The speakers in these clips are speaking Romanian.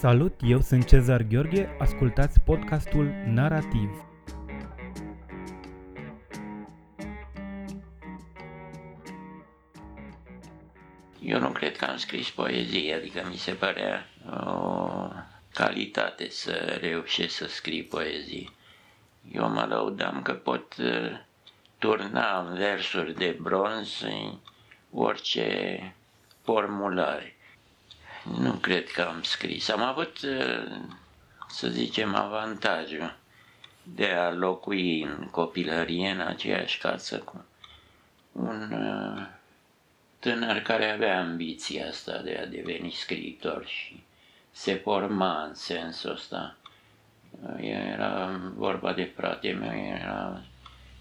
Salut, eu sunt Cezar Gheorghe, ascultați podcastul Narativ. Eu nu cred că am scris poezie, adică mi se părea o calitate să reușesc să scriu poezie. Eu mă laudam că pot uh, turna în versuri de bronz orice formulare. Nu cred că am scris. Am avut, uh, să zicem, avantajul de a locui în copilărie în aceeași casă cu un uh, tânăr care avea ambiția asta de a deveni scriitor și se forma în sensul ăsta. Era vorba de frate meu, era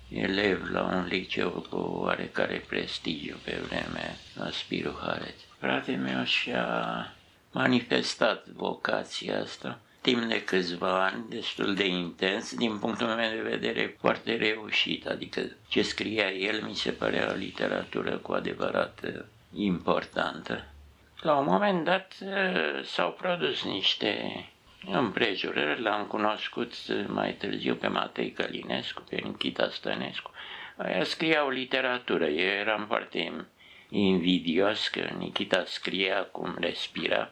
elev la un liceu cu oarecare prestigiu pe vremea la Spiru Haret. Frate meu și-a manifestat vocația asta timp de câțiva ani, destul de intens, din punctul meu de vedere foarte reușit, adică ce scria el mi se părea o literatură cu adevărat importantă. La un moment dat eh, s-au produs niște împrejurări, l-am cunoscut mai târziu pe Matei Călinescu, pe Nikita Stănescu. Aia scriau literatură, eu eram foarte invidios că Nikita scria cum respira.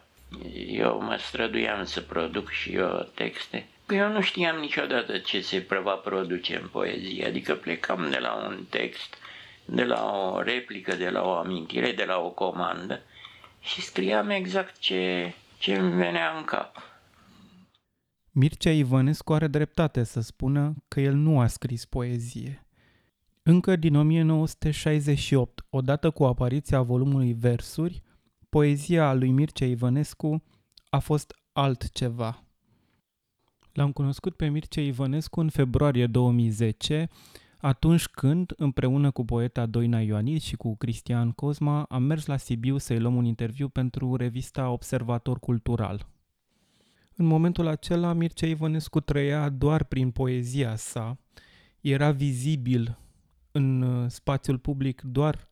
Eu mă străduiam să produc și eu texte. Că eu nu știam niciodată ce se va produce în poezie, adică plecam de la un text, de la o replică, de la o amintire, de la o comandă și scriam exact ce, ce îmi venea în cap. Mircea Ivănescu are dreptate să spună că el nu a scris poezie. Încă din 1968, odată cu apariția volumului Versuri, poezia lui Mircea Ivănescu a fost altceva. L-am cunoscut pe Mircea Ivănescu în februarie 2010, atunci când, împreună cu poeta Doina Ioanid și cu Cristian Cosma, am mers la Sibiu să-i luăm un interviu pentru revista Observator Cultural. În momentul acela, Mircea Ivănescu trăia doar prin poezia sa, era vizibil în uh, spațiul public doar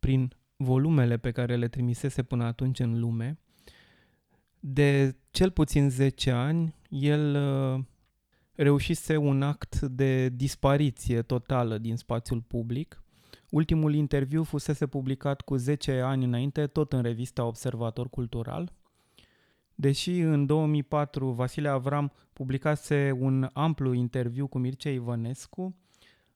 prin volumele pe care le trimisese până atunci în lume. De cel puțin 10 ani, el uh, reușise un act de dispariție totală din spațiul public. Ultimul interviu fusese publicat cu 10 ani înainte, tot în revista Observator Cultural. Deși în 2004 Vasile Avram publicase un amplu interviu cu Mircea Ivănescu,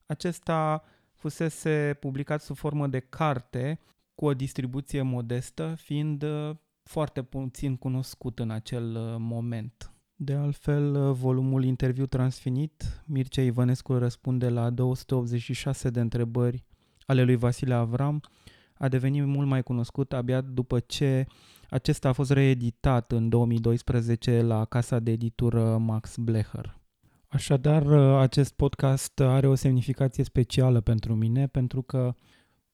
acesta fusese publicat sub formă de carte cu o distribuție modestă, fiind uh, foarte puțin cunoscut în acel uh, moment. De altfel, uh, volumul interviu transfinit, Mircea Ivănescu răspunde la 286 de întrebări ale lui Vasile Avram, a devenit mult mai cunoscut abia după ce acesta a fost reeditat în 2012 la casa de editură Max Blecher. Așadar, acest podcast are o semnificație specială pentru mine pentru că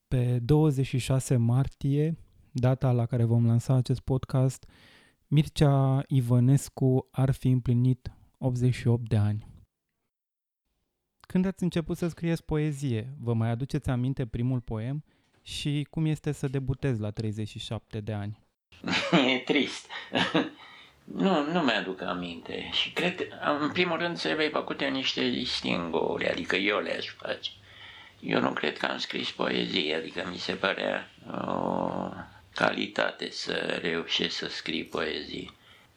pe 26 martie, data la care vom lansa acest podcast, Mircea Ivănescu ar fi împlinit 88 de ani. Când ați început să scrieți poezie, vă mai aduceți aminte primul poem și cum este să debutezi la 37 de ani? E trist. Nu, nu mi-aduc aminte și cred, în primul rând, să vei făcute niște distinguri, adică eu le-aș face. Eu nu cred că am scris poezie, adică mi se părea o calitate să reușesc să scriu poezie.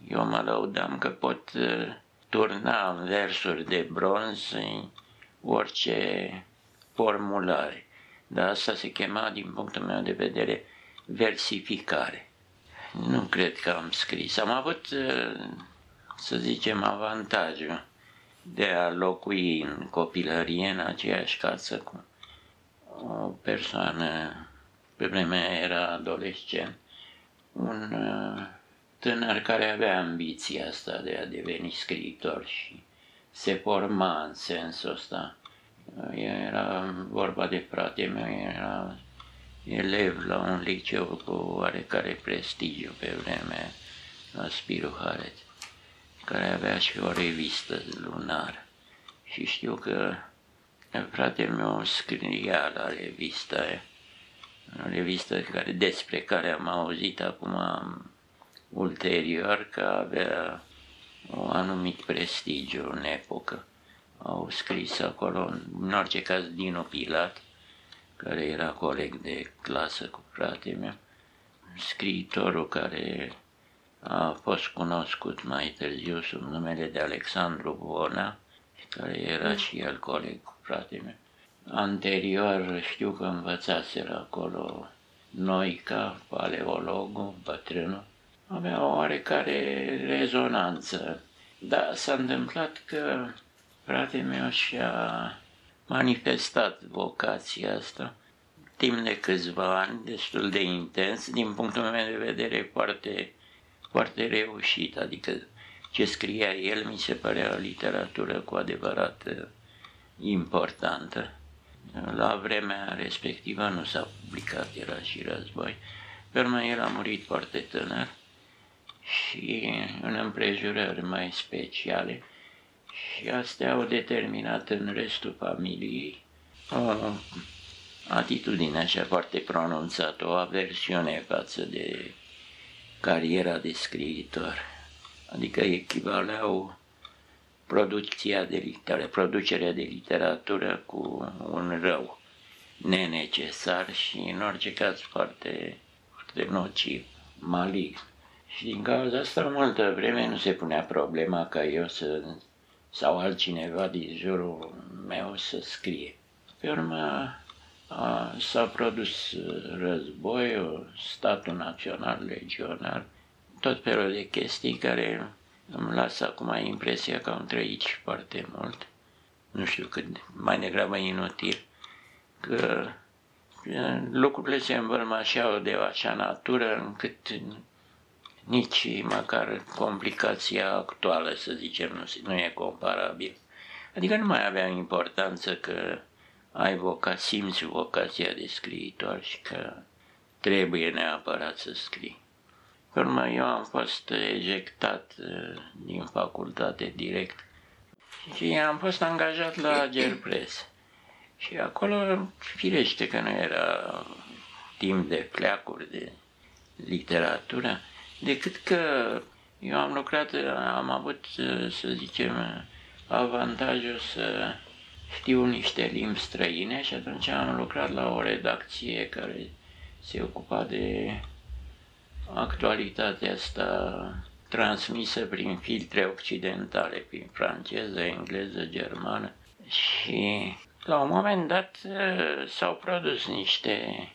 Eu mă laudam că pot uh, turna în versuri de bronz orice formulare. Dar asta se chema, din punctul meu de vedere, versificare. Nu cred că am scris. Am avut, uh, să zicem, avantajul de a locui în copilărie în aceeași casă cu o persoană, pe vremea era adolescent, un uh, tânăr care avea ambiția asta de a deveni scriitor și se forma în sensul ăsta. Era vorba de frate meu, era elev la un liceu cu oarecare prestigiu pe vremea la Spiru Haret, care avea și o revistă lunară. Și știu că fratele meu scria la revista aia, o revistă care, despre care am auzit acum ulterior că avea un anumit prestigiu în epocă. Au scris acolo, în orice caz, Dinu Pilat, care era coleg de clasă cu fratele meu, scriitorul care a fost cunoscut mai târziu sub numele de Alexandru Bona, care era mm. și el coleg cu fratele meu. Anterior știu că învățaseră acolo Noica, paleologul, bătrânul, avea o oarecare rezonanță. Dar s-a întâmplat că fratele meu și-a manifestat vocația asta timp de câțiva ani, destul de intens, din punctul meu de vedere foarte, foarte reușit, adică ce scria el mi se părea o literatură cu adevărat uh, importantă. La vremea respectivă nu s-a publicat, era și război. Pe urmă el a murit foarte tânăr și în împrejurări mai speciale și astea au determinat în restul familiei o atitudine așa foarte pronunțată, o aversiune față de cariera de scriitor. Adică echivaleau producția de literatură, producerea de literatură cu un rău nenecesar și în orice caz foarte, foarte nociv, malign. Și din cauza asta multă vreme nu se punea problema ca eu să, sau altcineva din jurul meu să scrie. Pe urmă a, s-a produs război, statul național, legionar, tot felul de chestii care îmi lasă acum impresia că am trăit și foarte mult. Nu știu cât, mai degrabă inutil, că lucrurile se învălmășeau de așa natură încât nici măcar complicația actuală, să zicem, nu, nu e comparabil. Adică nu mai avea importanță că ai voca, simți vocația de scriitor și că trebuie neapărat să scrii. Pe urmă, eu am fost ejectat uh, din facultate direct și am fost angajat la Gerpres. Și acolo, firește că nu era timp de pleacuri de literatură, decât că eu am lucrat, am avut, să zicem, avantajul să știu niște limbi străine și atunci am lucrat la o redacție care se ocupa de actualitatea asta transmisă prin filtre occidentale, prin franceză, engleză, germană. Și la un moment dat s-au produs niște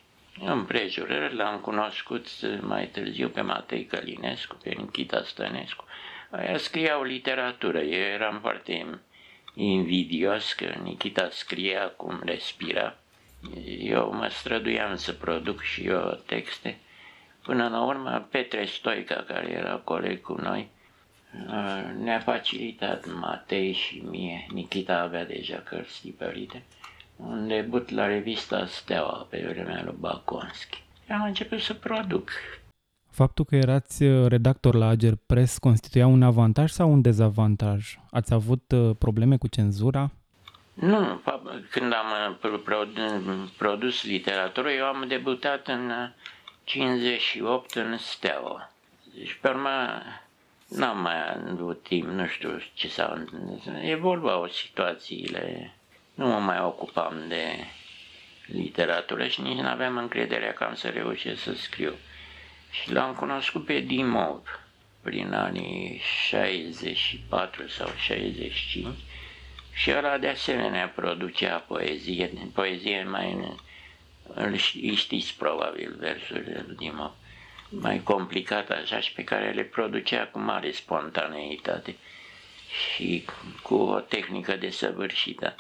împrejurări, l-am cunoscut mai târziu pe Matei Călinescu, pe Nikita Stănescu. Aia scriau literatură, eu eram foarte invidios că Nikita scria cum respira. Eu mă străduiam să produc și eu texte. Până la urmă, Petre Stoica, care era coleg cu noi, ne-a facilitat Matei și mie. Nikita avea deja cărți tipărite un debut la revista Steaua pe vremea lui Baconski. Am început să produc. Faptul că erați uh, redactor la Ager Press constituia un avantaj sau un dezavantaj? Ați avut uh, probleme cu cenzura? Nu, când am uh, produs literatură, eu am debutat în 58 în Steaua. Deci, pe urmă, n-am mai avut timp, nu știu ce s-a Evoluau situațiile nu mă mai ocupam de literatură și nici nu aveam încrederea că am să reușesc să scriu. Și l-am cunoscut pe Dimov prin anii 64 sau 65 și ăla de asemenea producea poezie, poezie mai, îl știți probabil versurile lui Dimov, mai complicat așa și pe care le producea cu mare spontaneitate și cu o tehnică desăvârșită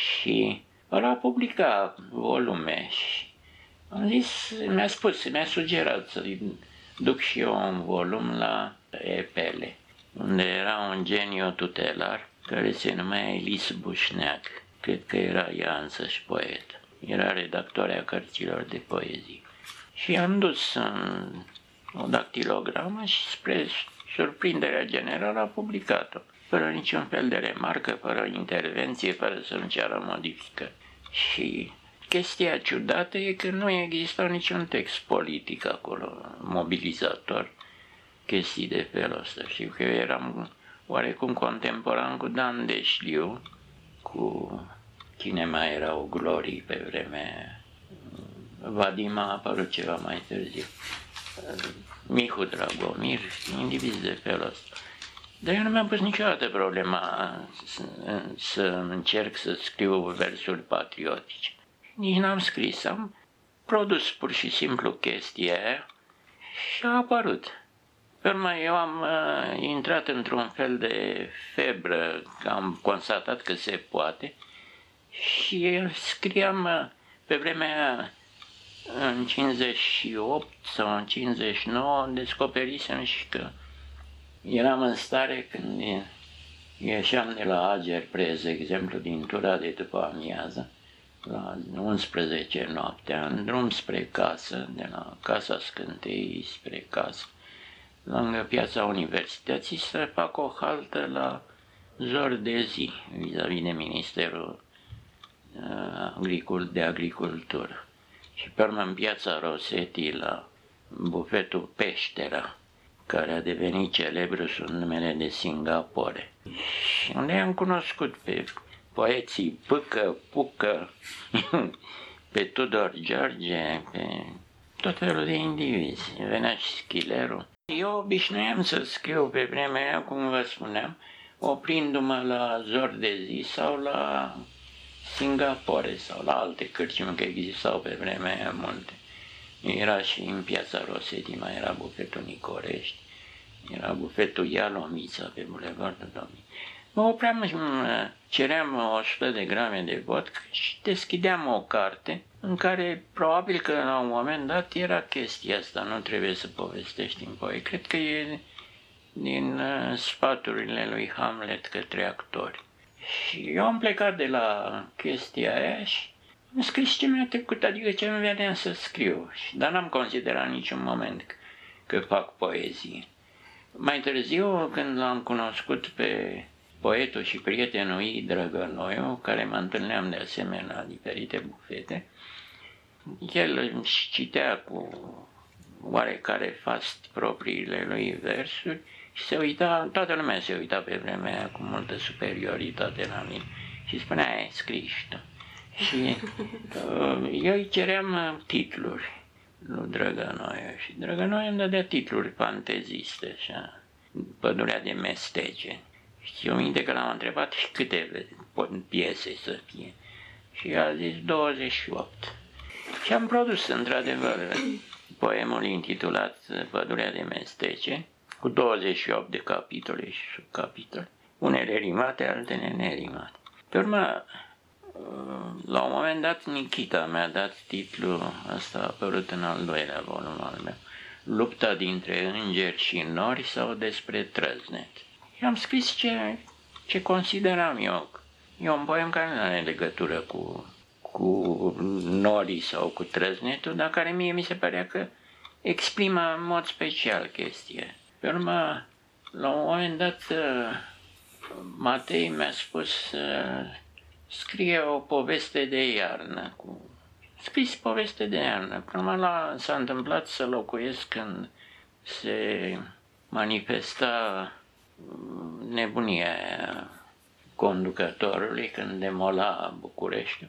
și ăla publica volume și am zis, mi-a spus, mi-a sugerat să duc și eu un volum la Epele, unde era un geniu tutelar care se numea Elis Bușneac. Cred că era ea însăși poet. Era redactoarea cărților de poezie. Și am dus în o dactilogramă și spre surprinderea generală a publicat-o fără niciun fel de remarcă, fără intervenție, fără să-mi ceară modifică. Și chestia ciudată e că nu există niciun text politic acolo, mobilizator. chestii de felul ăsta. Știu că eu eram oarecum contemporan cu Dan Deșliu, cu cine mai erau glorii pe vremea Vadim a apărut ceva mai târziu. Mihu Dragomir, indivizi de felul ăsta. Dar eu nu mi-am pus niciodată problema să, să încerc să scriu versuri patriotice. Nici n-am scris, am produs pur și simplu chestia aia și a apărut. Pe urmă, eu am uh, intrat într-un fel de febră, am constatat că se poate și scriam uh, pe vremea în 58 sau în 59 descoperisem și că eram în stare când ieșeam de la Ager Prez, exemplu, din tura de după amiază, la 11 noaptea, în drum spre casă, de la Casa Scântei spre casă, lângă piața universității, să fac o haltă la zor de zi, vis-a-vis de Ministerul uh, de Agricultură. Și pe urmă în piața Rosetti, la bufetul Peștera, care a devenit celebru sub numele de Singapore. Și unde am cunoscut pe poeții Pâcă, Pucă, pe Tudor George, pe tot felul de indivizi. Venea și Schileru. Eu obișnuiam să scriu pe vremea aia, cum vă spuneam, oprindu-mă la zor de zi sau la Singapore sau la alte cărciumi, că existau pe vremea aia multe. Era și în piața Rosetti, mai era bufetul Nicorești, era bufetul Ialomița pe Bulevardul Domnului. Mă opream și ceream 100 de grame de vodcă și deschideam o carte în care probabil că la un moment dat era chestia asta, nu trebuie să povestești în poe. Cred că e din uh, sfaturile lui Hamlet către actori. Și eu am plecat de la chestia aia și am scris ce mi-a trecut, adică ce mi veneam să scriu. Dar n-am considerat niciun moment că fac poezie. Mai târziu, când l-am cunoscut pe poetul și prietenul ei, Drăgănoiu, care mă întâlneam de asemenea la diferite bufete, el își citea cu oarecare fast propriile lui versuri și se uita, toată lumea se uita pe vremea aia cu multă superioritate la mine și spunea, ai scris tu. Și uh, eu îi ceream uh, titluri lui Drăgănoiu și Drăgănoiu îmi dădea titluri fanteziste, așa, Pădurea de mestece. Și eu minte că l-am întrebat și câte piese să fie. Și a zis 28. Și am produs într-adevăr poemul intitulat Pădurea de mestece, cu 28 de capitole și subcapitole, unele rimate, altele nerimate. Pe urmă, la un moment dat, Nikita mi-a dat titlul, ăsta a apărut în al doilea volum al meu, Lupta dintre îngeri și nori sau despre trăznet. Și am scris ce, ce consideram eu. E un poem care nu are legătură cu, cu norii sau cu trăznetul, dar care mie mi se părea că exprimă în mod special chestia. Pe urmă, la un moment dat, uh, Matei mi-a spus să scrie o poveste de iarnă. Cu... Scris poveste de iarnă. Până la s-a întâmplat să locuiesc când se manifesta nebunia conducătorului când demola București.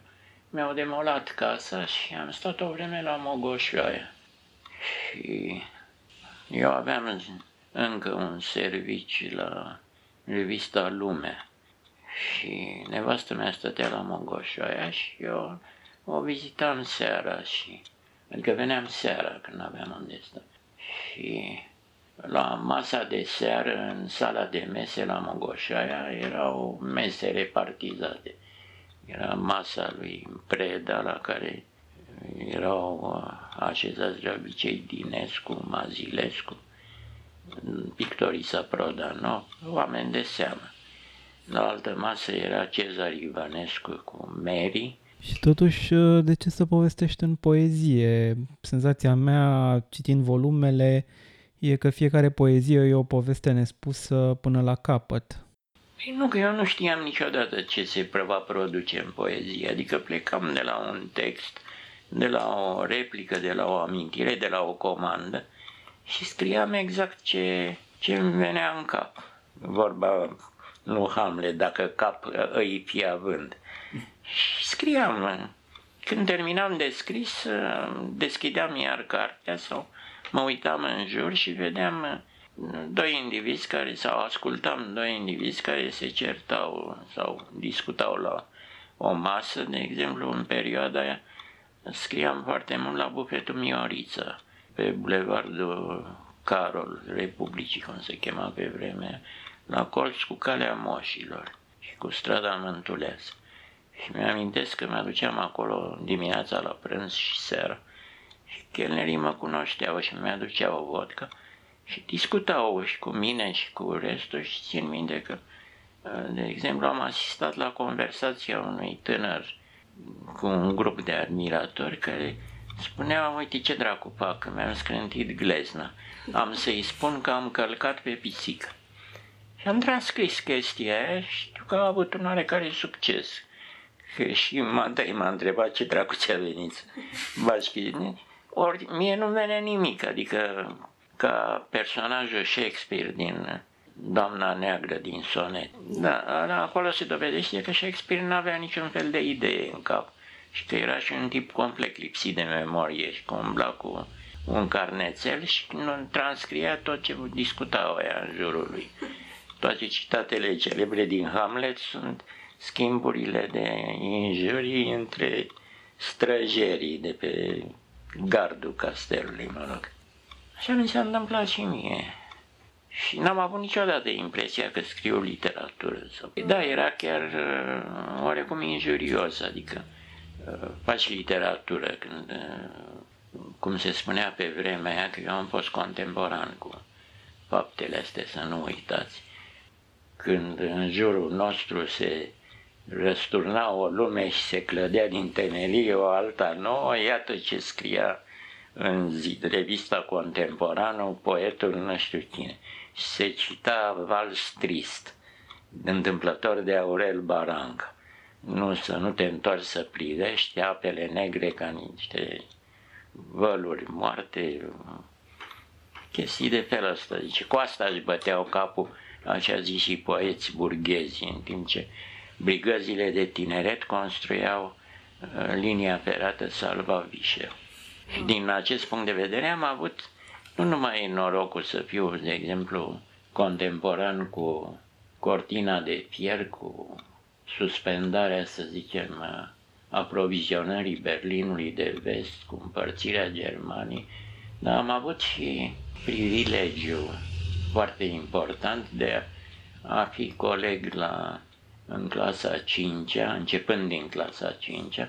Mi-au demolat casa și am stat o vreme la Mogoșoaia. Și eu aveam încă un serviciu la revista Lumea și nevastă mea stătea la Mogoșoaia și eu o vizitam seara și, adică veneam seara când aveam unde sta. Și la masa de seară, în sala de mese la Mogoșaia, erau mese repartizate. Era masa lui Preda, la care erau așezați de obicei Dinescu, Mazilescu, Pictorisa Prodano, oameni de seamă. La altă masă era Cezar Ivanescu cu Mary. Și totuși, de ce să povestești în poezie? Senzația mea, citind volumele, e că fiecare poezie e o poveste nespusă până la capăt. Păi nu, că eu nu știam niciodată ce se va produce în poezie, adică plecam de la un text, de la o replică, de la o amintire, de la o comandă și scriam exact ce, ce îmi venea în cap. Vorba nu Hamlet, dacă cap îi fi având. Și scriam. Când terminam de scris, deschideam iar cartea sau mă uitam în jur și vedeam doi indivizi care, sau ascultam doi indivizi care se certau sau discutau la o masă, de exemplu, în perioada aia, scriam foarte mult la bufetul Mioriță, pe bulevardul Carol, Republicii, cum se chema pe vremea, la colț cu calea moșilor și cu strada Mântuleas. Și mi-amintesc că mi-aduceam acolo dimineața la prânz și seara și chelnerii mă cunoșteau și mi-aduceau vodka și discutau și cu mine și cu restul și țin minte că, de exemplu, am asistat la conversația unui tânăr cu un grup de admiratori care spunea, uite ce dracu fac, că mi-am scrântit glezna, am să-i spun că am călcat pe pisică. Și am transcris chestia aia și știu că a avut un oarecare succes. Că și m-a, m-a întrebat ce dracu ți-a venit. Bașchi, ori mie nu vine nimic, adică ca personajul Shakespeare din Doamna Neagră din sonet. Da, acolo se dovedește că Shakespeare nu avea niciun fel de idee în cap și că era și un tip complet lipsit de memorie și că umbla cu un carnețel și nu transcria tot ce discutau aia în jurul lui. Toate citatele celebre din Hamlet sunt schimburile de injurii între străjerii de pe gardul castelului, mă rog. Așa mi s-a întâmplat și mie. Și n-am avut niciodată impresia că scriu literatură. Sau... Da, era chiar uh, oarecum injurios, adică uh, faci literatură când, uh, cum se spunea pe vremea aia, că eu am fost contemporan cu faptele astea, să nu uitați. Când în jurul nostru se răsturna o lume și se clădea din temelie o alta nouă, iată ce scria în zi, revista contemporană, poetul nu știu cine. Se cita Vals Trist, întâmplător de Aurel Baranca. Nu să nu te întorci să privești apele negre ca niște văluri moarte, chestii de felul ăsta. Deci cu asta își băteau capul, așa zis și poeți burghezi, în timp ce brigăzile de tineret construiau uh, linia ferată Salva Vișeu. Și din acest punct de vedere am avut nu numai norocul să fiu, de exemplu, contemporan cu cortina de fier, cu suspendarea, să zicem, aprovizionării Berlinului de vest, cu împărțirea Germaniei, dar am avut și privilegiu foarte important de a fi coleg la, în clasa 5 începând din clasa 5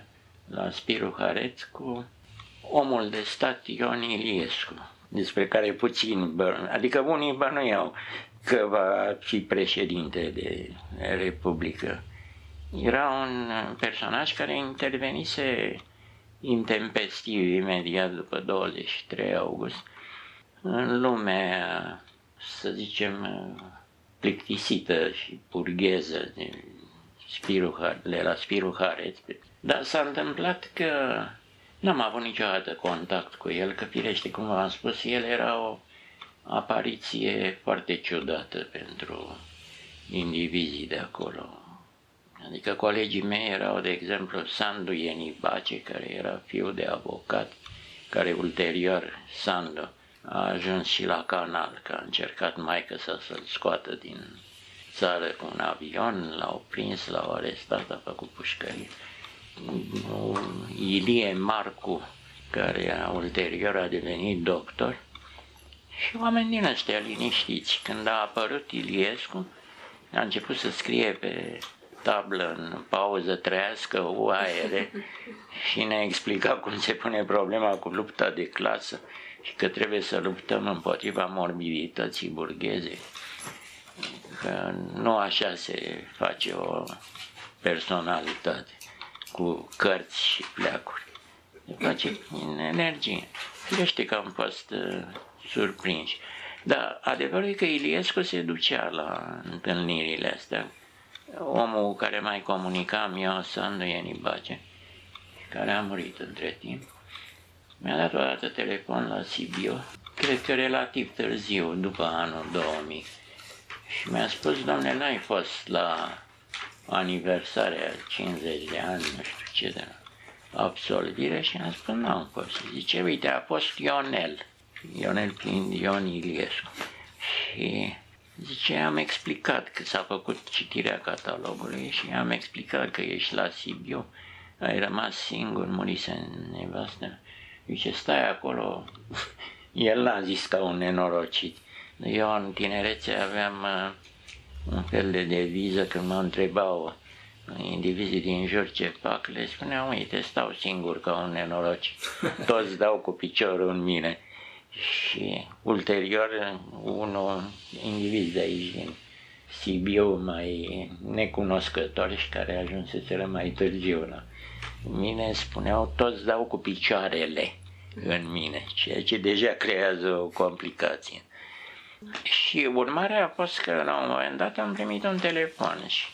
la Spiru Hareț cu omul de stat Ion Iliescu, despre care puțin, adică unii bănuiau că va fi președinte de Republică. Era un personaj care intervenise intempestiv imediat după 23 august în lumea, să zicem, plictisită și burgheză de, Spiru, de la Spiru Hareț. Dar s-a întâmplat că N-am avut niciodată contact cu el, că firește, cum v-am spus, el era o apariție foarte ciudată pentru indivizii de acolo. Adică colegii mei erau, de exemplu, Sandu Ienibace, care era fiu de avocat, care ulterior, Sandu, a ajuns și la canal, că a încercat maică să să-l scoată din țară cu un avion, l-au prins, l-au arestat, a făcut pușcărie. Ilie Marcu, care a ulterior a devenit doctor, și oameni din ăștia liniștiți. Când a apărut Iliescu, a început să scrie pe tablă în pauză trăiască UAR și ne-a explicat cum se pune problema cu lupta de clasă și că trebuie să luptăm împotriva morbidității burgheze. Că nu așa se face o personalitate cu cărți și pleacuri. Ne place în energie. Firește că am fost uh, surprinși. Dar adevărul e că Iliescu se ducea la întâlnirile astea. Omul cu care mai comunicam eu, Sandu Ienibace, care a murit între timp, mi-a dat o dată telefon la Sibiu cred că relativ târziu, după anul 2000. Și mi-a spus, doamne, n-ai fost la aniversarea 50 de ani, nu știu ce de absolvire și am spus, nu am fost. Zice, uite, a fost Ionel, Ionel Plin, Ion Iliescu. Și zice, am explicat că s-a făcut citirea catalogului și am explicat că ești la Sibiu, ai rămas singur, murise nevastă. Zice, stai acolo, el n-a zis ca un nenorocit. Eu în tinerețe aveam uh, un fel de deviză când mă întrebau indivizii din jur ce fac, le spuneam, uite, stau singur ca un nenoroci, toți dau cu piciorul în mine. Și ulterior, unul indiviz de aici din Sibiu, mai necunoscător și care ajunseseră mai târziu la mine, spuneau, toți dau cu picioarele în mine, ceea ce deja creează o complicație. Și urmarea a fost că la un moment dat am primit un telefon și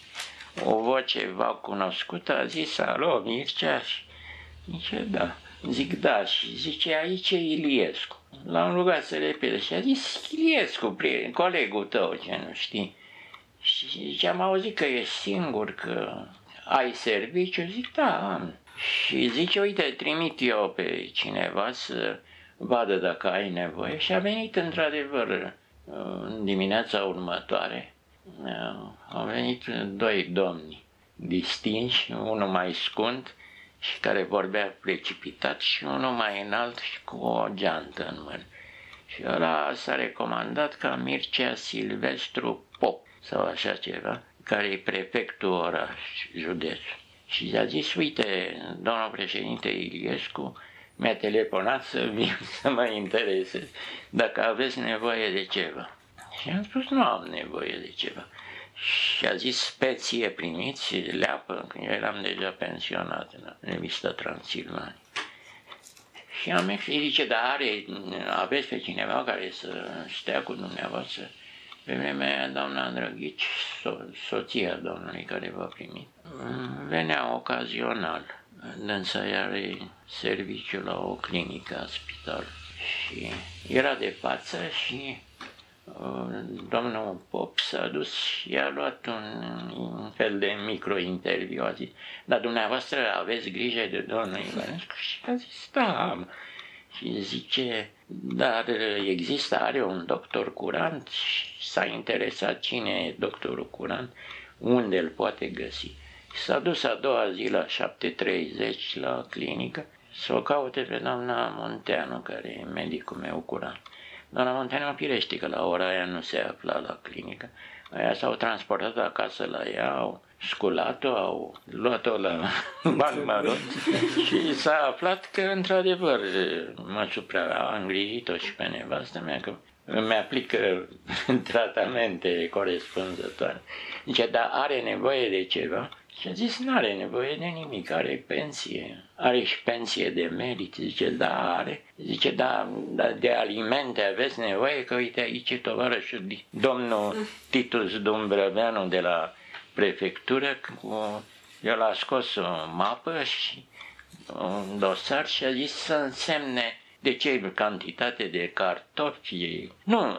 o voce va cunoscută a zis, alo, Mircea? Și zice, da. Zic, da. Și zice, aici e Iliescu. L-am rugat să repede și a zis, Iliescu, prieten, colegul tău, ce nu știi. Și zice, am auzit că ești singur, că ai serviciu? Zic, da, am. Și zice, uite, trimit eu pe cineva să vadă dacă ai nevoie. Și a venit într-adevăr în dimineața următoare au venit doi domni distinși, unul mai scund și care vorbea precipitat și unul mai înalt și cu o geantă în mână. Și ăla s-a recomandat ca Mircea Silvestru Pop sau așa ceva, care e prefectul oraș, județ. Și a zis, uite, domnul președinte Iliescu mi-a telefonat să vin să mă interesez dacă aveți nevoie de ceva. Și am spus, nu am nevoie de ceva. Și a zis, speție primiți, leapă, când eu eram deja pensionat în revista Transilvania. Și am și zice, dar are, aveți pe cineva care să stea cu dumneavoastră? Pe vremea aia, doamna Andrăghici, so- soția domnului care v-a primit, venea ocazional. Dânsa are serviciu la o clinică a spital și era de față și domnul Pop s-a dus și a luat un, un fel de micro-interviu, a zis, dar dumneavoastră aveți grijă de domnul Ivănescu? Și a zis, da, am. Și zice, dar există, are un doctor curant și s-a interesat cine e doctorul curant, unde îl poate găsi. S-a dus a doua zi la 7.30 la clinică să o caute pe doamna Monteanu, care e medicul meu curant. Doamna Monteanu pirește că la ora aia nu se afla la clinică. Aia s-au transportat acasă la ea, au sculat-o, au luat-o la bani mărunți și s-a aflat că, într-adevăr, mă supra a îngrijit-o și pe nevastă mea, că îmi aplică tratamente corespunzătoare. Zice, dar are nevoie de ceva? Și a zis, nu are nevoie de nimic, are pensie. Are și pensie de merit. Zice, da, are. Zice, da, da de alimente aveți nevoie, că uite aici e tovarășul domnul Titus Dumbrăveanu de la prefectură, cu, el a scos o mapă și un dosar și a zis să însemne de ce cantitate de cartofi. Nu,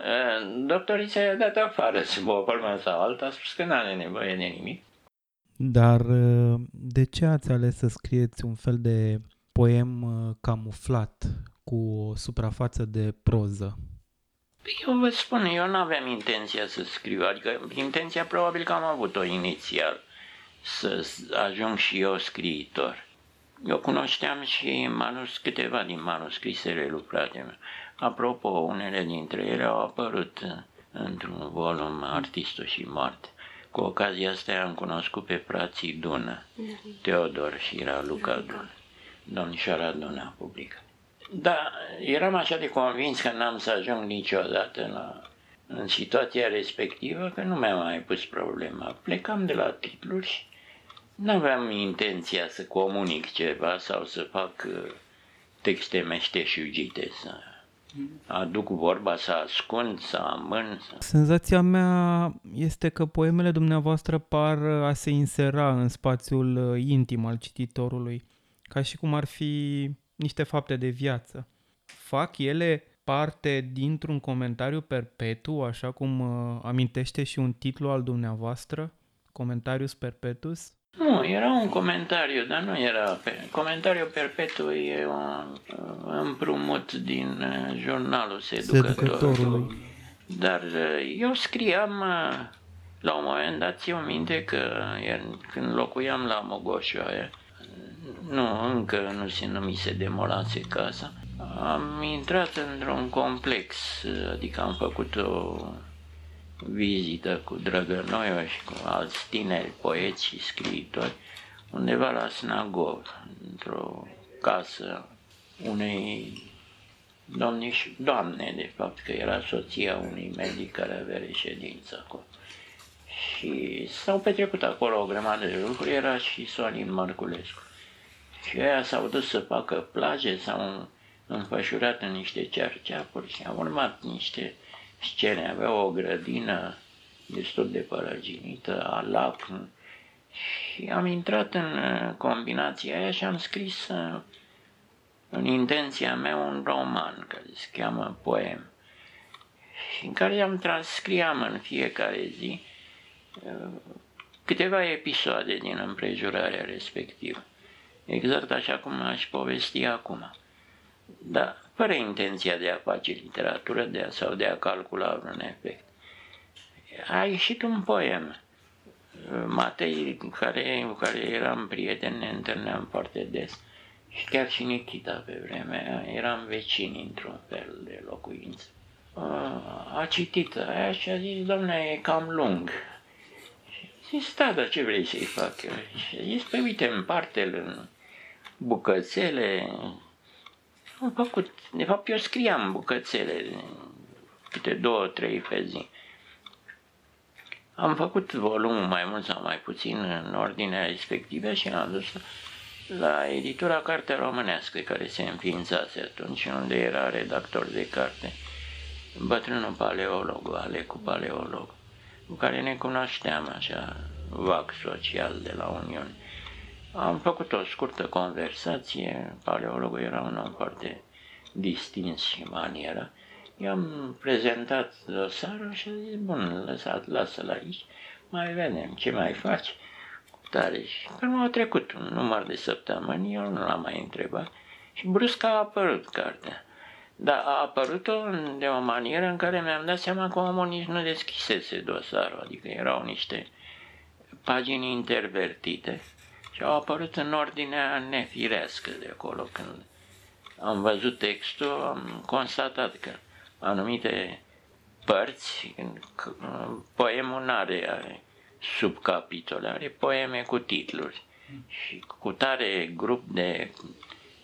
doctorii s-a dat afară sub o formă sau alta, a spus că nu are nevoie de nimic. Dar uh, de ce ați ales să scrieți un fel de poem uh, camuflat cu o suprafață de proză? Eu vă spun, eu nu aveam intenția să scriu, adică intenția probabil că am avut-o inițial, să ajung și eu scriitor. Eu cunoșteam și manus, câteva din manuscrisele lucrate. Apropo, unele dintre ele au apărut într-un volum Artistul și Moarte. Cu ocazia asta am cunoscut pe frații Dună, Teodor și Luca Dună. Domnișoara Dună a publicat. Da, eram așa de convins că n-am să ajung niciodată la, în situația respectivă, că nu mi-am mai pus problema. Plecam de la titluri și nu aveam intenția să comunic ceva sau să fac uh, texte meșteșugite, să aduc vorba, să ascund, să amân. Să... Senzația mea este că poemele dumneavoastră par a se insera în spațiul uh, intim al cititorului, ca și cum ar fi niște fapte de viață. Fac ele parte dintr-un comentariu perpetu, așa cum uh, amintește și un titlu al dumneavoastră, Comentarius Perpetus? Nu, era un comentariu, dar nu era... Comentariu perpetu e un împrumut din uh, jurnalul Seducătorului. Dar uh, eu scriam, uh, la un moment dat, țin minte că când locuiam la Mogoșoaia, nu, încă nu se numise demolase casa, am intrat într-un complex, adică am făcut o vizită cu Drăgănoiu și cu alți tineri poeți și scriitori undeva la Snagov, într-o casă unei domniș, doamne, de fapt, că era soția unui medic care avea reședință acolo. Și s-au petrecut acolo o grămadă de lucruri, era și Sorin Mărculescu. Și aia s-au dus să facă plaje, s-au înfășurat în niște cearceapuri și au urmat niște scene. Avea o grădină destul de părăginită, alac, și am intrat în uh, combinația aia și am scris uh, în intenția mea un roman care se cheamă Poem și în care am transcriam în fiecare zi uh, câteva episoade din împrejurarea respectivă, exact așa cum aș povesti acum. Dar fără intenția de a face literatură de a, sau de a calcula un efect. A ieșit un poem. Matei, care, cu care eram prieten, ne întâlneam foarte des. Și chiar și Nikita pe vremea eram vecini într-un fel de locuință. A citit aia și a zis, domnule, e cam lung. Și a zis, da, dar ce vrei să-i fac? Și a zis, păi uite, împarte-l în bucățele, am făcut, de fapt eu scriam bucățele, câte două, trei pe zi. Am făcut volumul mai mult sau mai puțin în ordinea respectivă și am dus la editura Cartea Românească, care se înființase atunci, unde era redactor de carte, bătrânul paleolog, Alecu Paleolog, cu care ne cunoșteam așa vag social de la Uniune. Am făcut o scurtă conversație, paleologul era un om foarte distins și manieră. I-am prezentat dosarul și a zis, bun, lăsat, lasă-l aici, mai vedem ce mai faci. Tare și pe au trecut un număr de săptămâni, eu nu l-am mai întrebat și brusc a apărut cartea. Dar a apărut-o de o manieră în care mi-am dat seama că omul nici nu deschisese dosarul, adică erau niște pagini intervertite și au apărut în ordinea nefirească de acolo. Când am văzut textul, am constatat că anumite părți, poemul nu are, are subcapitole, are poeme cu titluri și cu tare grup de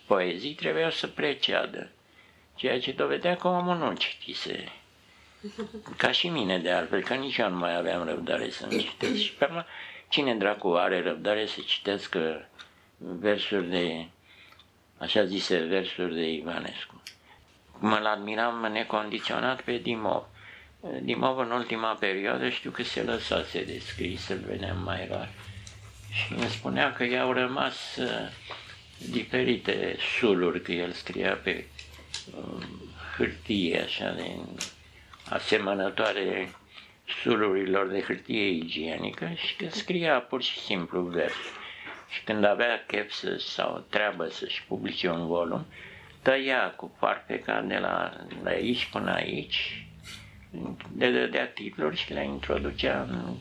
poezii trebuiau să preceadă, ceea ce dovedea că omul nu citise. Ca și mine de altfel, că nici eu nu mai aveam răbdare să-mi citesc. Și pe urmă Cine dracu are răbdare să citească versuri de, așa zise, versuri de Ivanescu? Mă-l admiram necondiționat pe Dimov. Dimov în ultima perioadă știu că se lăsase de scris, să-l vedeam mai rar. Și îmi spunea că i-au rămas uh, diferite suluri, că el scria pe uh, hârtie, așa, de asemănătoare sulurilor de hârtie igienică și că scria pur și simplu vers. Și când avea chef să, sau treabă să-și publice un volum, tăia cu farfeca de la, de aici până aici, de dădea titluri și le introducea în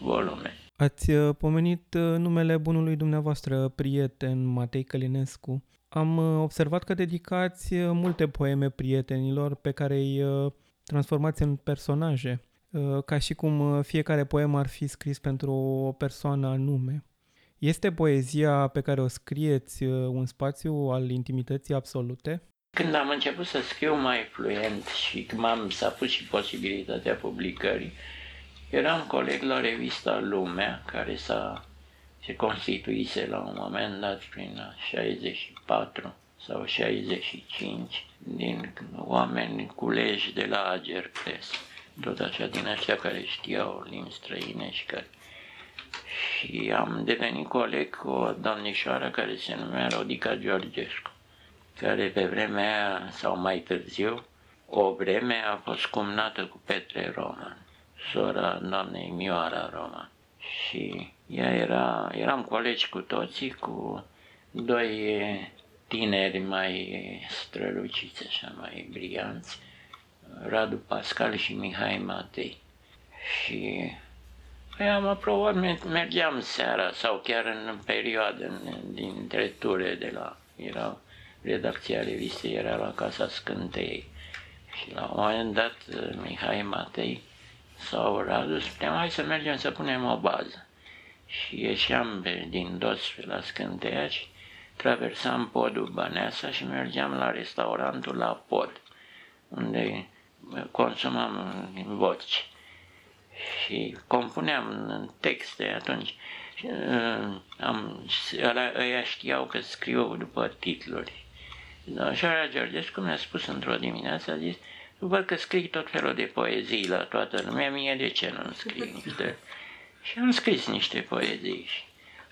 volume. Ați uh, pomenit uh, numele bunului dumneavoastră prieten, Matei Călinescu. Am uh, observat că dedicați multe poeme prietenilor pe care îi transformați în personaje. Uh, ca și cum uh, fiecare poem ar fi scris pentru o persoană anume. Este poezia pe care o scrieți uh, un spațiu al intimității absolute? Când am început să scriu mai fluent și când m-am s-a pus și posibilitatea publicării, eram coleg la revista Lumea, care s-a, se constituise la un moment dat prin 64 sau 65 din oameni culeși de la Ager Press tot așa din așa care știau limbi străine și care... Și am devenit coleg cu o domnișoară care se numea Rodica Georgescu, care pe vremea aia, sau mai târziu, o vreme a fost cumnată cu Petre Roman, sora doamnei Mioara Roman. Și ea era, eram colegi cu toții, cu doi tineri mai străluciți, așa, mai brillanți, Radu Pascal și Mihai Matei. Și Păi am aprobat, mergeam seara sau chiar în perioadă dintre ture de la, era redacția revistei, era la Casa Scântei. Și la un moment dat Mihai Matei sau Radu spuneam, hai să mergem să punem o bază. Și ieșeam pe, din dos pe la Scânteia și traversam podul Băneasa și mergeam la restaurantul la pod, unde consumam voci și compuneam texte atunci. Uh, am, ăia știau că scriu după titluri. Așa Georgescu mi-a spus într-o dimineață, a zis, văd că scrii tot felul de poezii la toată lumea, mie de ce nu scrii niște? și am scris niște poezii și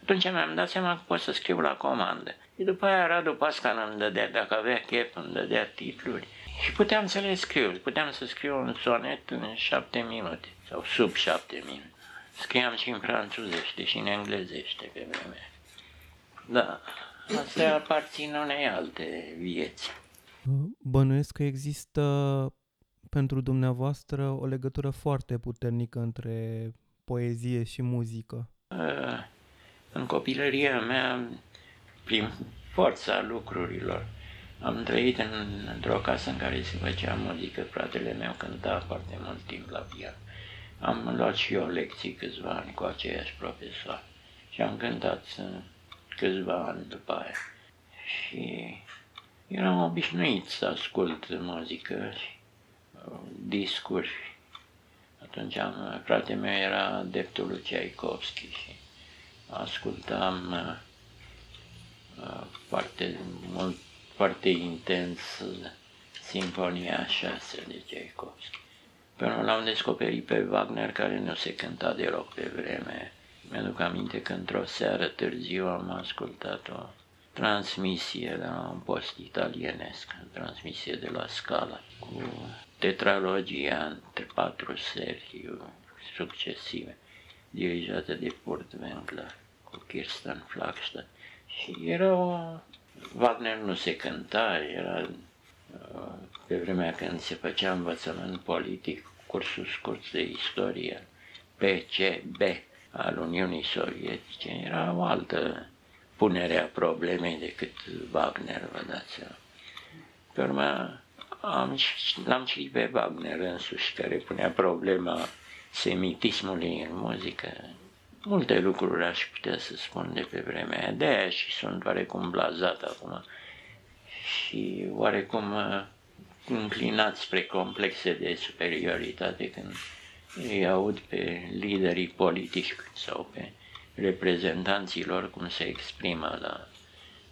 atunci mi-am dat seama că pot să scriu la comandă. Și după aia Radu Pascal îmi dădea, dacă avea chef, îmi dădea titluri. Și puteam să le scriu, puteam să scriu un sonet în șapte minute sau sub șapte minute. Scriam și în franțuzește și în englezește pe vremea. Da, astea aparțin unei alte vieți. Bănuiesc că există pentru dumneavoastră o legătură foarte puternică între poezie și muzică. În copilăria mea, prin forța lucrurilor, am trăit în, într-o casă în care se făcea muzică, fratele meu cânta foarte mult timp la pian. Am luat și eu lecții câțiva ani cu aceeași profesor și am cântat câțiva ani după aia. Și eram obișnuit să ascult muzică și uh, discuri. Atunci am, fratele meu era adeptul lui Tchaikovsky și ascultam uh, uh, foarte mult, foarte intens Sinfonia 6 de Tchaikovsky. Până l-am descoperit pe Wagner, care nu se cânta deloc pe vreme. Mi-aduc aminte că într-o seară târziu am ascultat o transmisie la un post italienesc, o transmisie de la Scala, cu tetralogia între patru serii succesive, dirijată de Kurt Wengler, cu Kirsten Flagstad. Și era o... Wagner nu se cânta, era pe vremea când se făcea învățământ politic, cursul scurt de istorie, PCB al Uniunii Sovietice, era o altă punere a problemei decât Wagner, vă dați seama. Pe urmă, am, l-am citit pe Wagner însuși, care punea problema semitismului în muzică. Multe lucruri aș putea să spun de pe vremea aia, de aia și sunt oarecum blazat acum. Și oarecum uh, înclinat spre complexe de superioritate când îi aud pe liderii politici sau pe reprezentanții lor cum se exprimă la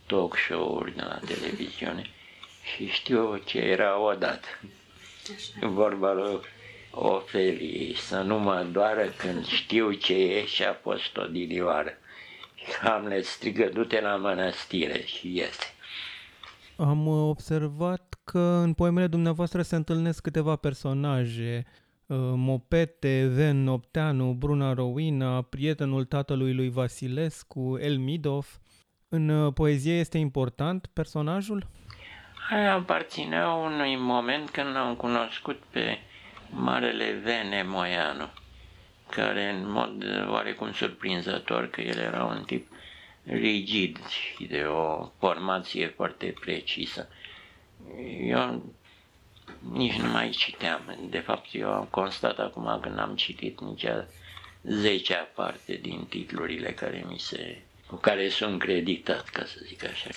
talk show-uri de la televiziune. Și știu ce era odată. Vorba lui Ofelii, să nu mă doară când știu ce e și a fost o dinioară. Hamlet strigă, du-te la mănăstire și iese. Am observat că în poemele dumneavoastră se întâlnesc câteva personaje, uh, Mopete, Ven Nopteanu, Bruna Rowina, prietenul tatălui lui Vasilescu, El Midov. În uh, poezie este important personajul? Aia aparținea unui moment când am cunoscut pe Marele Vene Moianu, care în mod oarecum surprinzător, că el era un tip rigid și de o formație foarte precisă. Eu nici nu mai citeam. De fapt, eu am constat acum când am citit nici a zecea parte din titlurile care mi se cu care sunt creditat, ca să zic așa.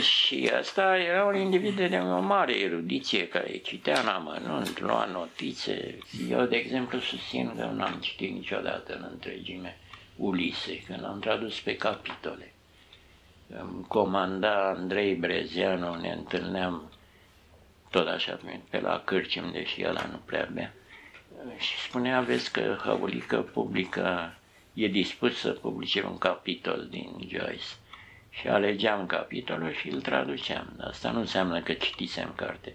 Și asta era un individ de o mare erudiție care citea în amănunt, lua notițe. Eu, de exemplu, susțin că nu am citit niciodată în întregime Ulise, când am tradus pe capitole. Îmi comanda Andrei Brezeanu, ne întâlneam tot așa pe la Cârcim, deși el nu prea bea. Și spunea, vezi că Hăulică publică, e dispus să publice un capitol din Joyce. Și alegeam capitolul și îl traduceam. Asta nu înseamnă că citisem carte.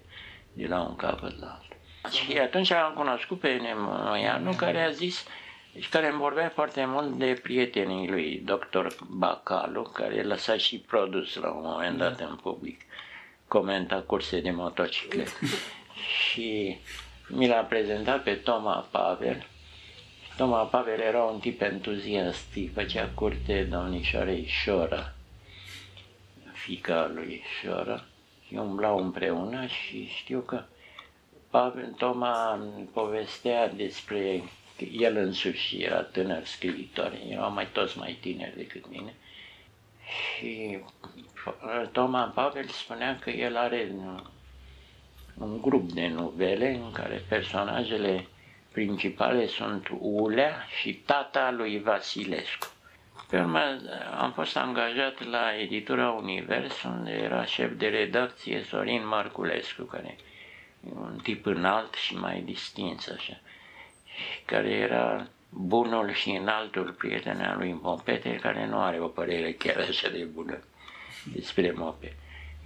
de la un capăt la altul. Și atunci am cunoscut pe Nemoianu care a zis și care îmi vorbea foarte mult de prietenii lui, doctor Bacalu, care lăsa și produs la un moment dat în public, comenta curse de motociclete. și mi l-a prezentat pe Toma Pavel. Toma Pavel era un tip entuziast, îi făcea curte domnișoarei Șora, fica lui Șora, și umblau împreună și știu că Pavel Toma povestea despre el însuși era tânăr scriitor, erau mai toți mai tineri decât mine. Și Toma Pavel spunea că el are un grup de novele în care personajele principale sunt Ulea și tata lui Vasilescu. Pe urmă am fost angajat la editura Univers, unde era șef de redacție Sorin Marculescu, care e un tip înalt și mai distins așa care era bunul și înaltul prieten al lui Mopete, care nu are o părere chiar așa de bună despre Mope.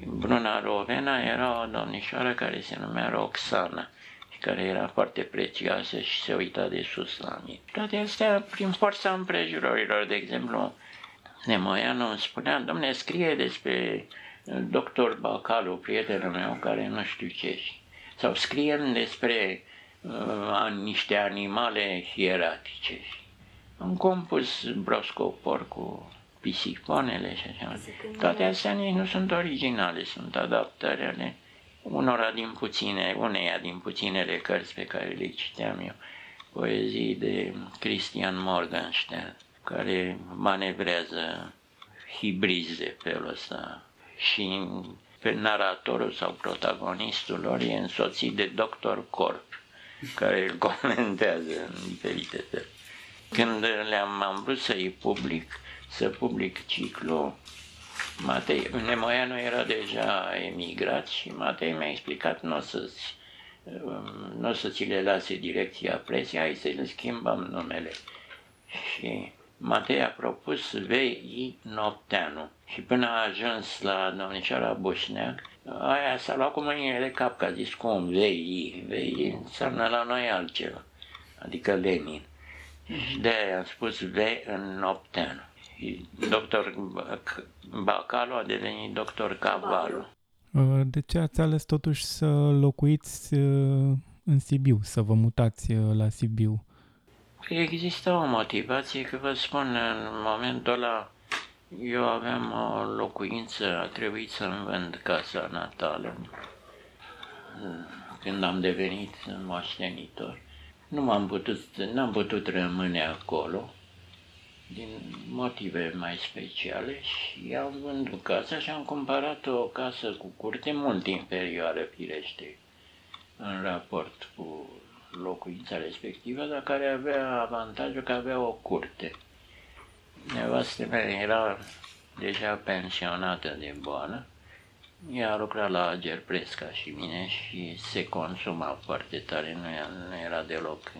Bruna Rovena era o domnișoară care se numea Roxana și care era foarte prețioasă și se uita de sus la mine. Toate astea prin forța împrejurorilor, de exemplu, Nemoianu îmi spunea, domne, scrie despre doctor Bacalu, prietenul meu, care nu știu ce. Sau scriem despre uh, niște animale hieratice. Am compus broscopor cu pisifonele și așa. Toate astea nici nu sunt originale, sunt adaptări ale unora din puține, uneia din puținele cărți pe care le citeam eu. Poezii de Christian Morgenstern, care manevrează hibrizi de felul ăsta și pe naratorul sau protagonistul lor e însoțit de Dr. Corp care îl comentează în diferite feluri. Când le-am am vrut să-i public, să public ciclu, Matei, Nemoianu era deja emigrat și Matei mi-a explicat nu o să-ți nu o să ți le lase direcția presiei, hai să le schimbăm numele. Și Matei a propus V.I. Nopteanu și până a ajuns la domnișoara Bușneac, aia s-a luat cu mâinile de cap, că a zis cum, vei, vei, înseamnă la noi altceva, adică Lenin. Și de aia am spus vei în Nopteanu. Doctor Bacalo a devenit doctor Cavallo. Uh, de ce ați ales totuși să locuiți uh, în Sibiu, să vă mutați uh, la Sibiu? Există o motivație, că vă spun, în momentul ăla eu aveam o locuință, a trebuit să-mi vând casa natală când am devenit moștenitor. Nu m-am putut, n-am putut rămâne acolo din motive mai speciale și am vândut casa și am cumpărat o casă cu curte mult inferioară, firește, în raport cu locuința respectivă, dar care avea avantajul că avea o curte. Nevastă mea era deja pensionată de boală. Ea lucra la Gerpres ca și mine și se consuma foarte tare, nu era, nu era deloc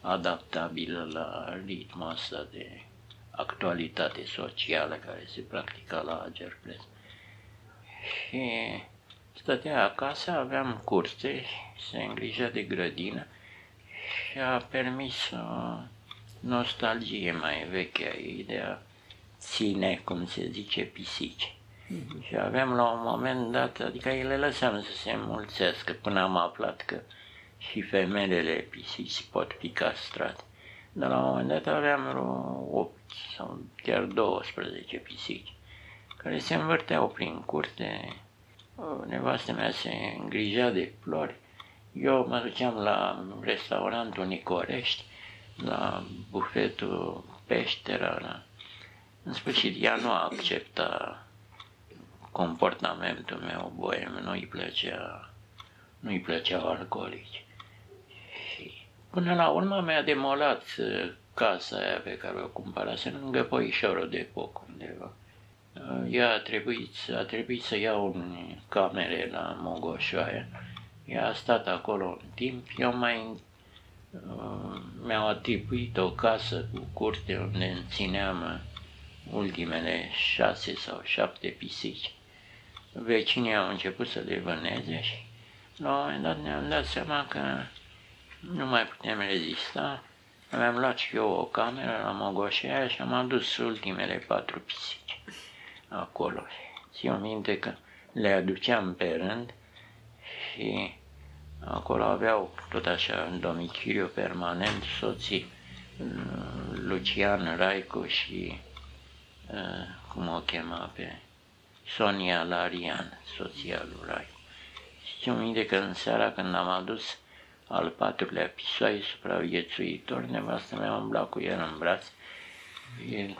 adaptabilă la ritmul ăsta de actualitate socială care se practica la Gerpres. Și stătea acasă, aveam curte, se îngrija de grădină și a permis o nostalgie mai veche a ei de a ține, cum se zice, pisici. Mm-hmm. Și aveam la un moment dat, adică îi le lăsam să se mulțească până am aflat că și femelele pisici pot fi castrate. Dar la un moment dat aveam vreo 8 sau chiar 12 pisici care se învârteau prin curte. Nevastă mea se îngrija de flori. Eu mă duceam la restaurantul Nicorești, la bufetul Peștera, la în sfârșit, ea nu accepta comportamentul meu boem, nu-i plăcea, nu-i plăceau alcoolici. Și până la urmă mi-a demolat uh, casa aia pe care o cumpărase lângă poișorul de foc undeva. Uh, ea a trebuit, a trebuit să iau un camere la Mogoșoaia. Ea a stat acolo un timp, eu mai uh, mi-au atribuit o casă cu curte unde țineam ultimele șase sau șapte pisici. Vecinii au început să le vâneze și la un moment dat ne-am dat seama că nu mai putem rezista. Mi-am luat și eu o cameră la Mogoșea și am adus ultimele patru pisici acolo. Țin minte că le aduceam pe rând și acolo aveau tot așa în domiciliu permanent soții Lucian Raicu și uh, cum o chema pe Sonia Larian, soția lui Raicu. Știu minte că în seara când am adus al patrulea pisoi supraviețuitor, nevastă mea umbla cu el în braț și,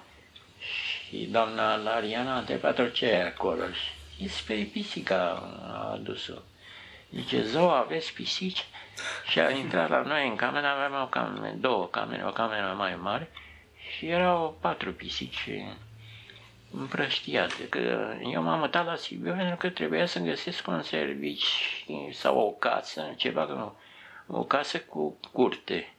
și doamna Lariana a întrebat-o ce e acolo și spre pisica a adus-o. Zice, zău, aveți pisici? Și a intrat la noi în cameră, aveam o cameră, două camere, o cameră mai mare și erau patru pisici împrăștiate. Că eu m-am mutat la Sibiu pentru că trebuia să găsesc un servici sau o casă, ceva, o casă cu curte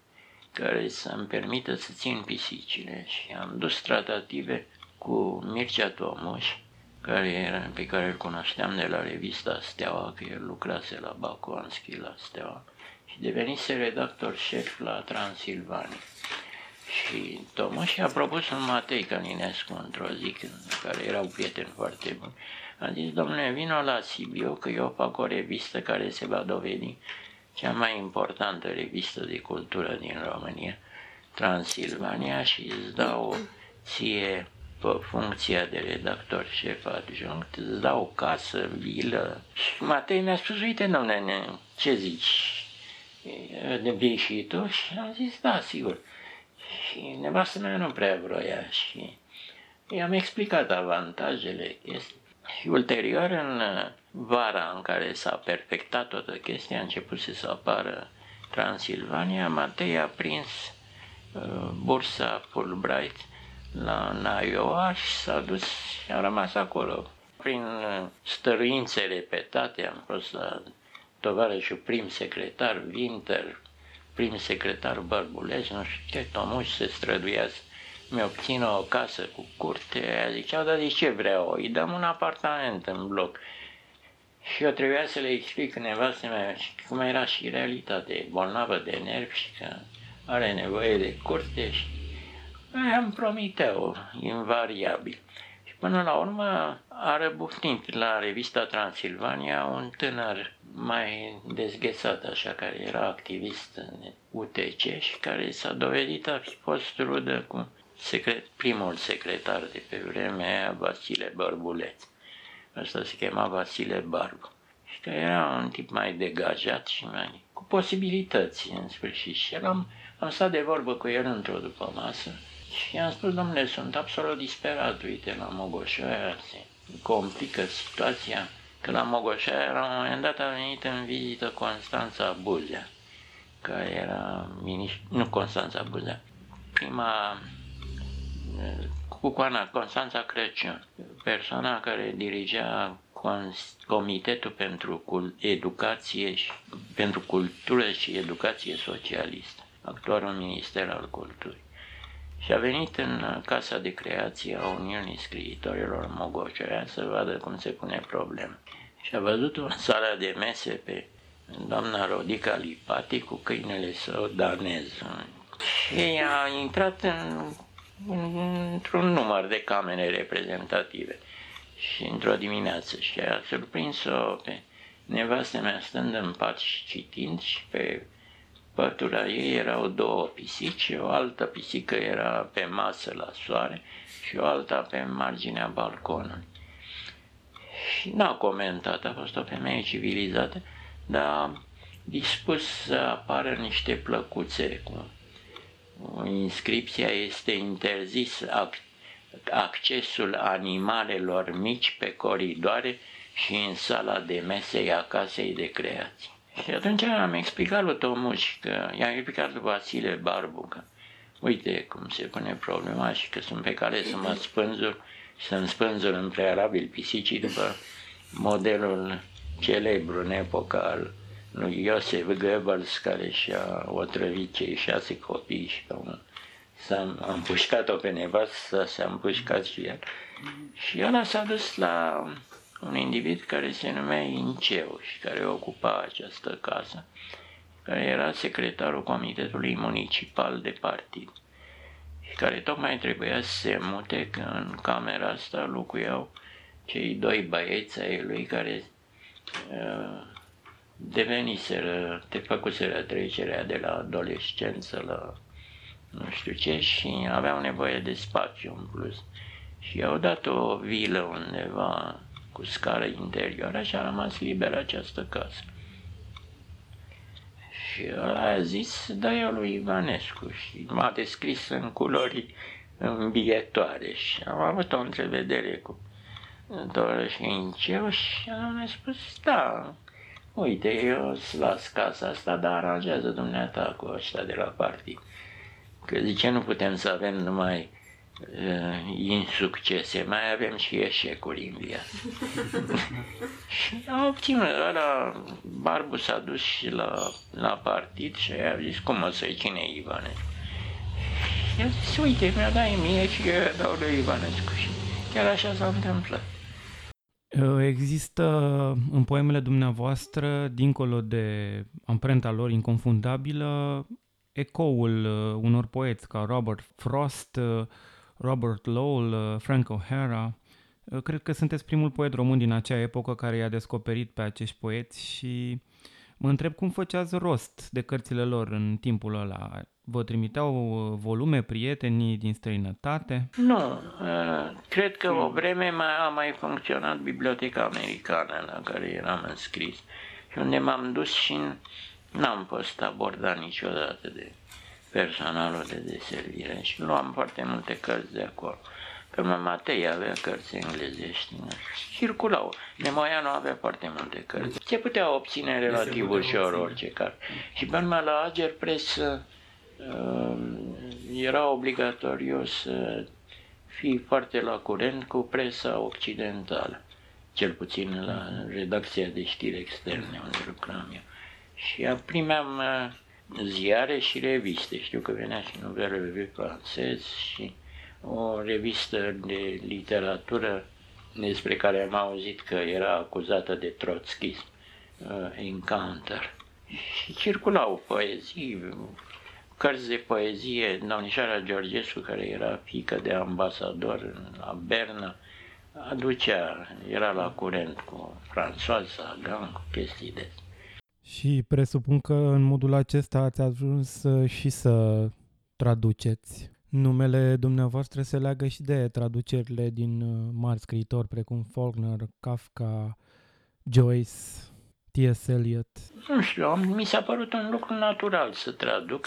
care să-mi permită să țin pisicile și am dus tratative cu Mircea Tomuș, care era, pe care îl cunoșteam de la revista Steaua, că el lucrase la Bacoanski la Steaua și devenise redactor șef la Transilvania. Și Tomaș a propus un Matei Calinescu într-o zi, când, care erau prieteni foarte buni. A zis, domnule, vino la Sibiu, că eu fac o revistă care se va dovedi cea mai importantă revistă de cultură din România, Transilvania, și îți dau ție pe funcția de redactor șef adjunct, îți dau o casă, vilă. Și Matei mi-a spus, uite, domnule, ce zici? De vii și tu? Și am zis, da, sigur. Și nevastă mea nu prea vroia și i-am explicat avantajele chestii. Și ulterior, în vara în care s-a perfectat toată chestia, a început să apară Transilvania, Matei a prins uh, bursa Fulbright la Iowa și s-a dus și a rămas acolo. Prin uh, stăruințe repetate am fost la tovarășul prim secretar Winter, prim secretar Bărbulesc, nu știu ce, Tomuș se străduia să mi obțină o casă cu curte, aia ziceau, dar de ce vreau? Îi dăm un apartament în bloc. Și eu trebuia să le explic nevastă mea cum era și realitatea, bolnavă de nervi și că are nevoie de curte și am promiteau invariabil. Și până la urmă a răbufnit la revista Transilvania un tânăr mai dezghețat așa, care era activist în UTC și care s-a dovedit a fi fost rudă cu secret, primul secretar de pe vremea Vasile Bărbuleț. Asta se chema Vasile Barbu. Și că era un tip mai degajat și mai cu posibilități în sfârșit. Și am, am stat de vorbă cu el într-o după masă și i-am spus, domnule, sunt absolut disperat, uite, la Mogoșoaia se complică situația că la Mogoșoaia, la un moment dat, a venit în vizită Constanța Buzea, care era miniștru, nu Constanța Buzea, prima Cucoana Constanța Crăciun, persoana care dirigea Comitetul pentru Educație și pentru Cultură și Educație Socialistă, actualul Minister al Culturii. Și a venit în Casa de Creație a Uniunii Scriitorilor Mogocea să vadă cum se pune problema și a văzut în sala de mese pe doamna Rodica Lipati cu câinele său danez. Și a intrat în, într-un număr de camere reprezentative. Și într-o dimineață. Și a surprins-o pe nevastă mea stând în pat și citind și pe pătura ei erau două pisici, o altă pisică era pe masă la soare și o alta pe marginea balconului. Și n-a comentat, a fost o femeie civilizată, dar dispus să apară niște plăcuțe cu inscripția este interzis accesul animalelor mici pe coridoare și în sala de mese a casei de creație. Și atunci am explicat lui Tomuș că i-am explicat lui Vasile Barbu că uite cum se pune problema și că sunt pe care să mă spânzur să-mi spânzur în prealabil pisicii după modelul celebru în epoca al lui Iosef Goebbels, care și-a otrăvit cei șase copii și pe un s-a împușcat-o pe nevastă, s-a împușcat și el. Și ăla s-a dus la un individ care se numea Inceu și care ocupa această casă, care era secretarul Comitetului Municipal de Partid și care tocmai trebuia să se mute că în camera asta locuiau cei doi băieți ai lui care uh, deveniseră, te făcuseră trecerea de la adolescență la nu știu ce și aveau nevoie de spațiu în plus. Și i-au dat o vilă undeva cu scară interioară și a rămas liberă această casă. Și ăla a zis, da eu lui Ivanescu și m-a descris în culori îmbietoare și am avut o întrevedere cu Doroșenceu și am spus, da, uite, eu îți las casa asta, dar aranjează dumneata cu ăștia de la partid. Că zice, nu putem să avem numai uh, insuccese, mai avem și eșecuri în viață. și a obținut, ăla, Barbu s-a dus și la, la partid și a zis, cum o să-i cine Ivanescu? Și a zis, uite, mi-a dat mie și eu dau lui Ivanescu și chiar așa s-a întâmplat. Există în poemele dumneavoastră, dincolo de amprenta lor inconfundabilă, ecoul uh, unor poeți ca Robert Frost, uh, Robert Lowell, uh, Frank O'Hara. Cred că sunteți primul poet român din acea epocă care i-a descoperit pe acești poeți și mă întreb cum făceați rost de cărțile lor în timpul ăla. Vă trimiteau volume prietenii din străinătate? Nu, cred că o vreme mai a mai funcționat Biblioteca Americană la care eram înscris și unde m-am dus și N-am fost abordat niciodată de personalul de deservire și luam foarte multe cărți de acolo. Pe urmă, Matei avea cărți englezești, circulau. Nemoianu avea foarte multe cărți. Se putea obține relativ ușor orice carte. Și pe urmă, la Ager Press uh, era obligatoriu să fii foarte la curent cu presa occidentală, cel puțin la redacția de știri externe unde lucram eu. Și primeam uh, ziare și reviste. Știu că venea și Nouvelle Revue francez și o revistă de literatură despre care am auzit că era acuzată de trotskism, uh, Encounter. Și circulau poezii, cărți de poezie, domnișoara Georgescu, care era fică de ambasador la Berna, aducea, era la curent cu François Sagan, cu chestii de și presupun că în modul acesta ați ajuns și să traduceți. Numele dumneavoastră se leagă și de traducerile din uh, mari scriitori precum Faulkner, Kafka, Joyce, T.S. Eliot. Nu știu, mi s-a părut un lucru natural să traduc.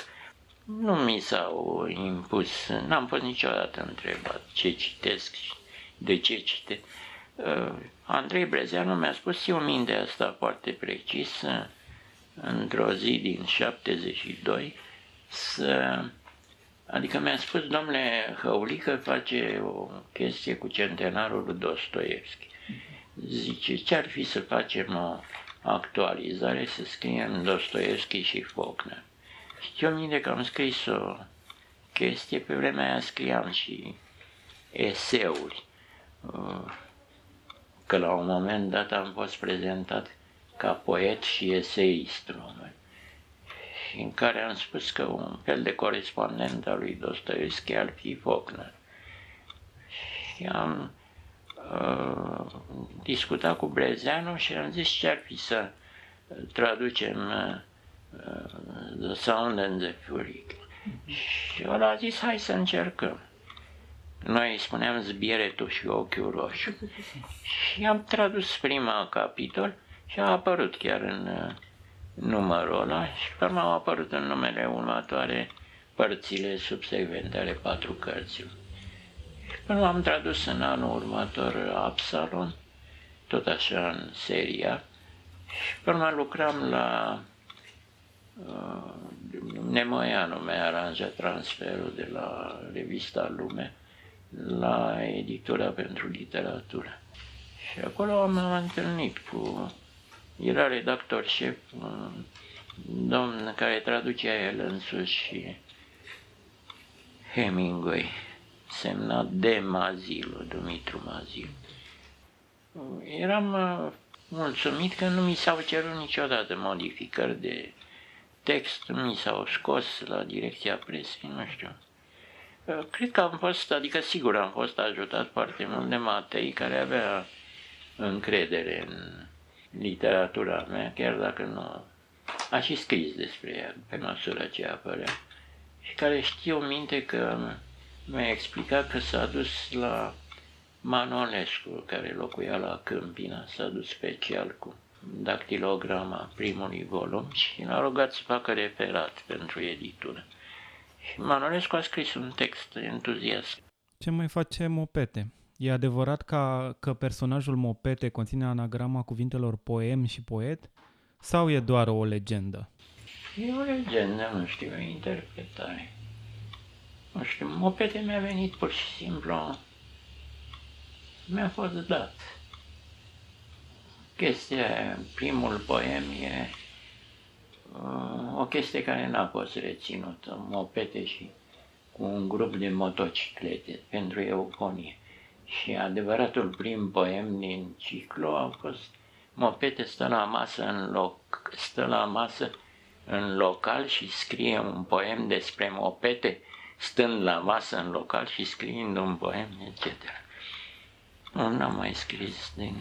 Nu mi s-au impus, n-am fost niciodată întrebat ce citesc și de ce citesc. Uh, Andrei Brezeanu mi-a spus eu minte asta foarte precis, într-o zi din 72 să... Adică mi-a spus, domnule Hăulică face o chestie cu centenarul lui Dostoevski. Zice, ce-ar fi să facem o actualizare, să scriem Dostoevski și Faulkner. Și eu minte că am scris o chestie, pe vremea aia scriam și eseuri. Că la un moment dat am fost prezentat ca poet și eseist român și în care am spus că un fel de corespondent al lui Dostoevski ar fi Faulkner. Și am uh, discutat cu Brezeanu și am zis ce ar fi să traducem uh, The Sound and the Fury. Și el a zis, hai să încercăm. Noi spuneam zbieretul și ochiul roșu. Și am tradus prima capitol și a apărut chiar în uh, numărul ăla și pe urmă au apărut în numele următoare părțile subsecvente ale patru cărți. Și până am tradus în anul următor Absalon, tot așa în seria, și pe urmă lucram la uh, Nemoianu mi-a aranjat transferul de la revista Lume la editura pentru literatură. Și acolo am întâlnit cu era redactor șef, domn care traducea el însuși și Hemingway, semnat de Mazilu, Dumitru Mazilu. eram uh, mulțumit că nu mi s-au cerut niciodată modificări de text, nu mi s-au scos la direcția presei, nu știu. Uh, cred că am fost, adică sigur am fost ajutat foarte mult de Matei, care avea încredere în literatura mea, chiar dacă nu a și scris despre ea pe măsură ce apărea și care știu minte că mi-a explicat că s-a dus la Manolescu, care locuia la Câmpina, s-a dus special cu dactilograma primului volum și l-a rugat să facă referat pentru editură. Și Manolescu a scris un text entuziast. Ce mai face Mopete? E adevărat ca, că personajul Mopete conține anagrama cuvintelor poem și poet? Sau e doar o legendă? E o legendă, nu știu, o interpretare. Nu știu, Mopete mi-a venit pur și simplu, mi-a fost dat. Chestia, primul poem e uh, o chestie care n-a fost reținută, Mopete și cu un grup de motociclete pentru euconie. Și adevăratul prim poem din ciclu a fost Mopete stă la masă în loc, stă la masă în local și scrie un poem despre mopete, stând la masă în local și scriind un poem, etc. Nu n-am mai scris din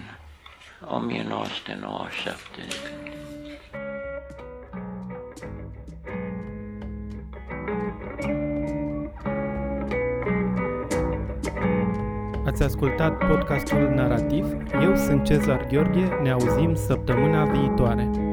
1997 de când. Ați ascultat podcastul Narativ. Eu sunt Cezar Gheorghe. Ne auzim săptămâna viitoare.